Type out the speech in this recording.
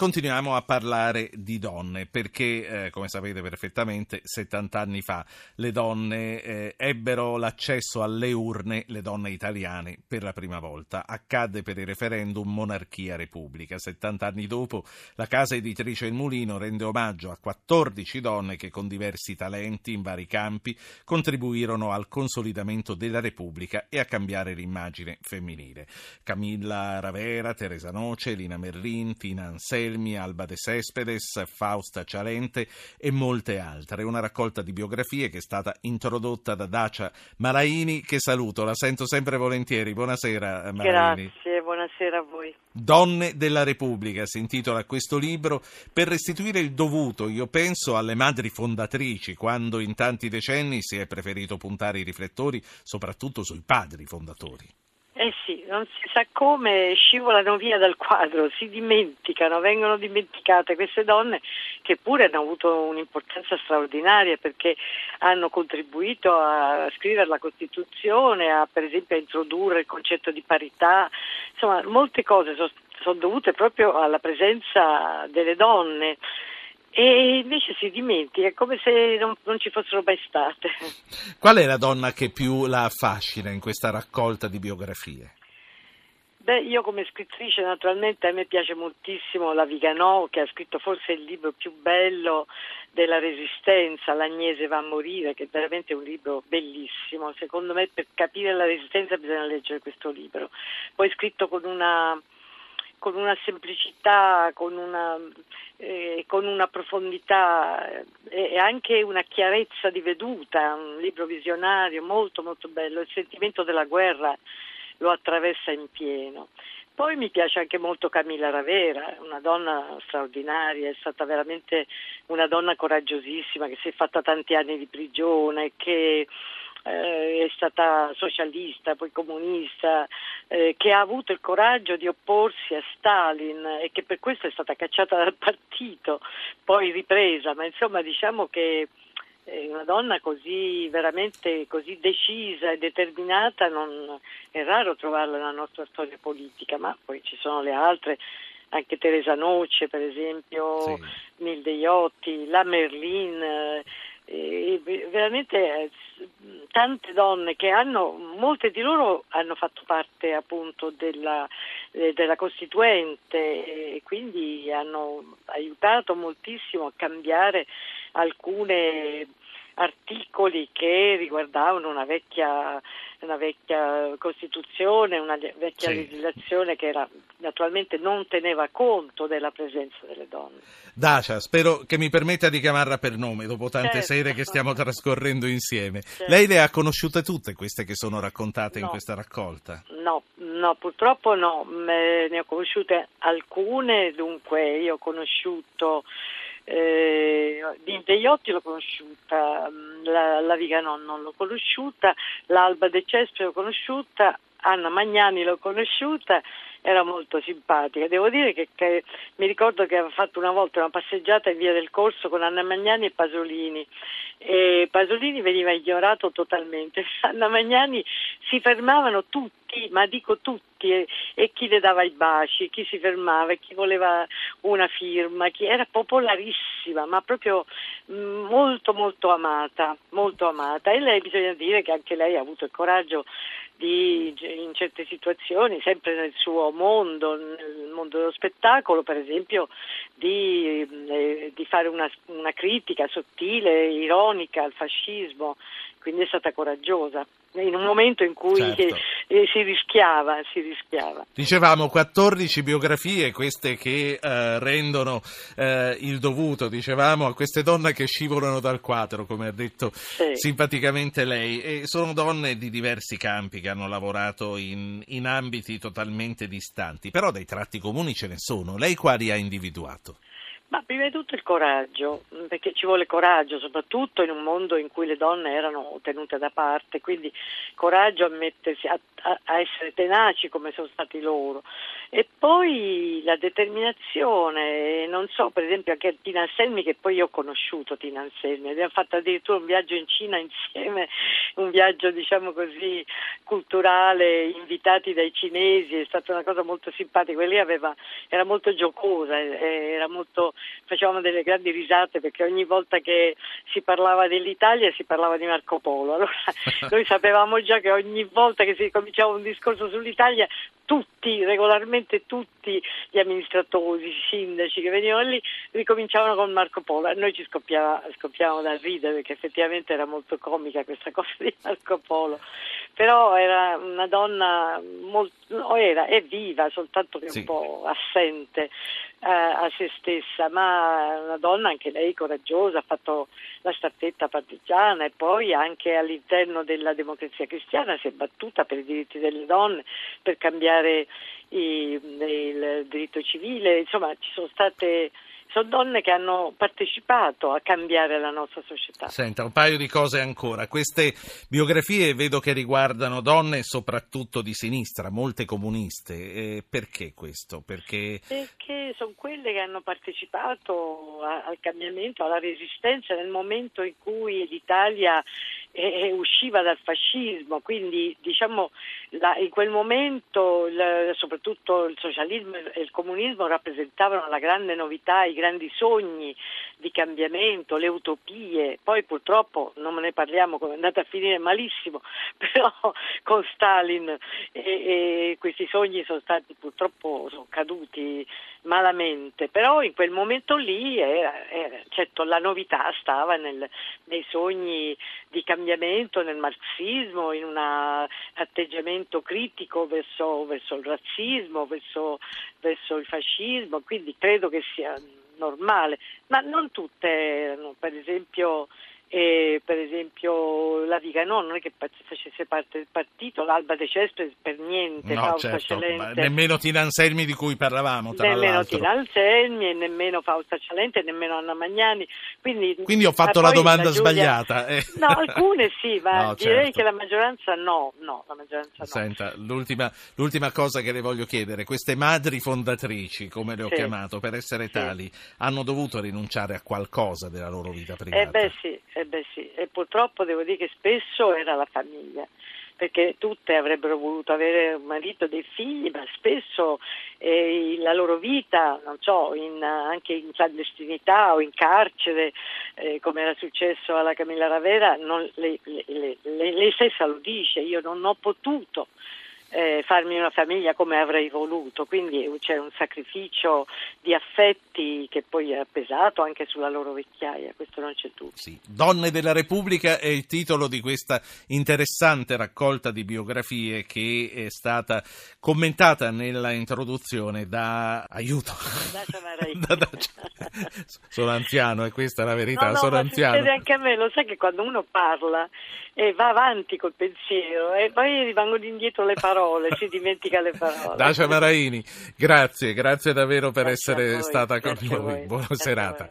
Continuiamo a parlare di donne perché, eh, come sapete perfettamente, 70 anni fa le donne eh, ebbero l'accesso alle urne, le donne italiane, per la prima volta. Accadde per il referendum Monarchia-Repubblica. 70 anni dopo la casa editrice Il Mulino rende omaggio a 14 donne che con diversi talenti in vari campi contribuirono al consolidamento della Repubblica e a cambiare l'immagine femminile. Camilla Ravera, Teresa Noce, Lina Merlin, Tina Anselmi, Anselmi, Alba de Cespedes, Fausta Cialente e molte altre. Una raccolta di biografie che è stata introdotta da Dacia Maraini, che saluto, la sento sempre volentieri. Buonasera Maraini. Grazie, buonasera a voi. Donne della Repubblica si intitola questo libro per restituire il dovuto, io penso, alle madri fondatrici, quando in tanti decenni si è preferito puntare i riflettori soprattutto sui padri fondatori. Eh sì, non si sa come scivolano via dal quadro, si dimenticano, vengono dimenticate queste donne che pure hanno avuto un'importanza straordinaria perché hanno contribuito a scrivere la Costituzione, a, per esempio a introdurre il concetto di parità, insomma molte cose sono, sono dovute proprio alla presenza delle donne e invece si dimentica, è come se non, non, ci fossero mai state. Qual è la donna che più la affascina in questa raccolta di biografie? Beh, io come scrittrice naturalmente a me piace moltissimo la Viganò che ha scritto forse il libro più bello della resistenza, L'Agnese va a morire, che è veramente un libro bellissimo. Secondo me per capire la resistenza bisogna leggere questo libro. Poi scritto con una con una semplicità, con una, eh, con una profondità eh, e anche una chiarezza di veduta, un libro visionario molto molto bello, il sentimento della guerra lo attraversa in pieno. Poi mi piace anche molto Camilla Ravera, una donna straordinaria, è stata veramente una donna coraggiosissima che si è fatta tanti anni di prigione, che eh, è stata socialista, poi comunista, eh, che ha avuto il coraggio di opporsi a Stalin e che per questo è stata cacciata dal partito, poi ripresa, ma insomma diciamo che una donna così veramente così decisa e determinata non, è raro trovarla nella nostra storia politica, ma poi ci sono le altre, anche Teresa Noce per esempio, sì. Nilde Iotti, la Merlin, eh, veramente eh, tante donne che hanno, molte di loro hanno fatto parte appunto della, eh, della Costituente e quindi hanno aiutato moltissimo a cambiare alcune articoli che riguardavano una vecchia, una vecchia Costituzione, una vecchia sì. legislazione che era, naturalmente non teneva conto della presenza delle donne. Dacia, spero che mi permetta di chiamarla per nome dopo tante certo. sere che stiamo trascorrendo insieme. Certo. Lei le ha conosciute tutte queste che sono raccontate no. in questa raccolta? No, no, purtroppo no, ne ho conosciute alcune, dunque io ho conosciuto eh, Deiotti l'ho conosciuta, mm, la, la Viganon non l'ho conosciuta, l'Alba De Cespe l'ho conosciuta, Anna Magnani l'ho conosciuta, era molto simpatica. Devo dire che, che, mi ricordo che aveva fatto una volta una passeggiata in via del Corso con Anna Magnani e Pasolini e Pasolini veniva ignorato totalmente. Anna Magnani si fermavano tutti, ma dico tutti, e, e, chi le dava i baci, chi si fermava, chi voleva una firma, chi era popolarissima, ma proprio mm, molto molto amata, molto amata. E lei bisogna dire che anche lei ha avuto il coraggio di, in certe situazioni, sempre nel suo mondo, nel mondo dello spettacolo, per esempio, di, eh, di fare una, una critica sottile, ironica al fascismo, quindi è stata coraggiosa in un momento in cui certo. Eh, si, rischiava, si, rischiava, Dicevamo 14 biografie, queste che eh, rendono eh, il dovuto, dicevamo, a queste donne che scivolano dal quadro, come ha detto sì. simpaticamente lei. E sono donne di diversi campi che hanno lavorato in, in ambiti totalmente distanti, però dei tratti comuni ce ne sono. Lei quali ha individuato? Ma prima di tutto il coraggio, perché ci vuole coraggio, soprattutto in un mondo in cui le donne erano tenute da parte, quindi coraggio a, mettersi, a, a essere tenaci come sono stati loro. E poi la determinazione, non so, per esempio anche Tina Anselmi, che poi io ho conosciuto Tina Anselmi, abbiamo fatto addirittura un viaggio in Cina insieme, un viaggio diciamo così culturale, invitati dai cinesi, è stata una cosa molto simpatica, lei aveva, era molto giocosa, era molto facevamo delle grandi risate perché ogni volta che si parlava dell'Italia si parlava di Marco Polo. Allora noi sapevamo già che ogni volta che si cominciava un discorso sull'Italia tutti, regolarmente tutti gli amministratori, i sindaci che venivano lì ricominciavano con Marco Polo e noi ci scoppiavamo da ridere perché effettivamente era molto comica questa cosa di Marco Polo però era una donna molto, era, è viva soltanto che sì. un po' assente eh, a se stessa ma una donna anche lei coraggiosa ha fatto la staffetta partigiana e poi anche all'interno della democrazia cristiana si è battuta per i diritti delle donne per cambiare il diritto civile, insomma ci sono state sono donne che hanno partecipato a cambiare la nostra società. Senta, un paio di cose ancora. Queste biografie vedo che riguardano donne soprattutto di sinistra, molte comuniste. Eh, perché questo? Perché... Perché sono quelle che hanno partecipato a, al cambiamento, alla resistenza nel momento in cui l'Italia e usciva dal fascismo, quindi diciamo la, in quel momento il, soprattutto il socialismo e il comunismo rappresentavano la grande novità, i grandi sogni di cambiamento, le utopie, poi purtroppo non ne parliamo come è andata a finire malissimo, però con Stalin e, e questi sogni sono stati purtroppo sono caduti malamente, però in quel momento lì era, era, certo la novità stava nel, nei sogni di cambiamento, nel marxismo, in un atteggiamento critico verso, verso il razzismo, verso, verso il fascismo, quindi credo che sia normale, ma non tutte per esempio e per esempio la Viganò non è che facesse parte del partito, l'Alba De Cespedes per niente, no, Fausta certo, Celente. Nemmeno Tina Anselmi di cui parlavamo, tra nemmeno l'altro. Tina Anselmi e nemmeno Fausta Celente, nemmeno Anna Magnani. Quindi, Quindi ho fatto la domanda la Giulia... sbagliata. Eh. No, alcune sì, ma no, direi certo. che la maggioranza no, no, la maggioranza no. Senta, l'ultima, l'ultima, cosa che le voglio chiedere, queste madri fondatrici, come le ho sì. chiamato, per essere sì. tali, hanno dovuto rinunciare a qualcosa della loro vita privata? Eh beh sì, eh beh sì, e purtroppo devo dire che spesso era la famiglia perché tutte avrebbero voluto avere un marito dei figli, ma spesso eh, la loro vita, non so, in, anche in clandestinità o in carcere, eh, come era successo alla Camilla Ravera, non, lei, lei, lei, lei stessa lo dice, io non ho potuto eh, farmi una famiglia come avrei voluto, quindi c'è un sacrificio di affetti che poi ha pesato anche sulla loro vecchiaia, questo non c'è dubbio. Sì. Donne della Repubblica è il titolo di questa interessante raccolta di biografie che è stata commentata nella introduzione da aiuto. da Dacia. sono anziano e questa è la verità, no, no, sono anziano. Anche a me, lo sai che quando uno parla e va avanti col pensiero e poi rimangono indietro le parole, si dimentica le parole. Dacia Maraini, grazie, grazie davvero per grazie essere stata con noi. Buona serata.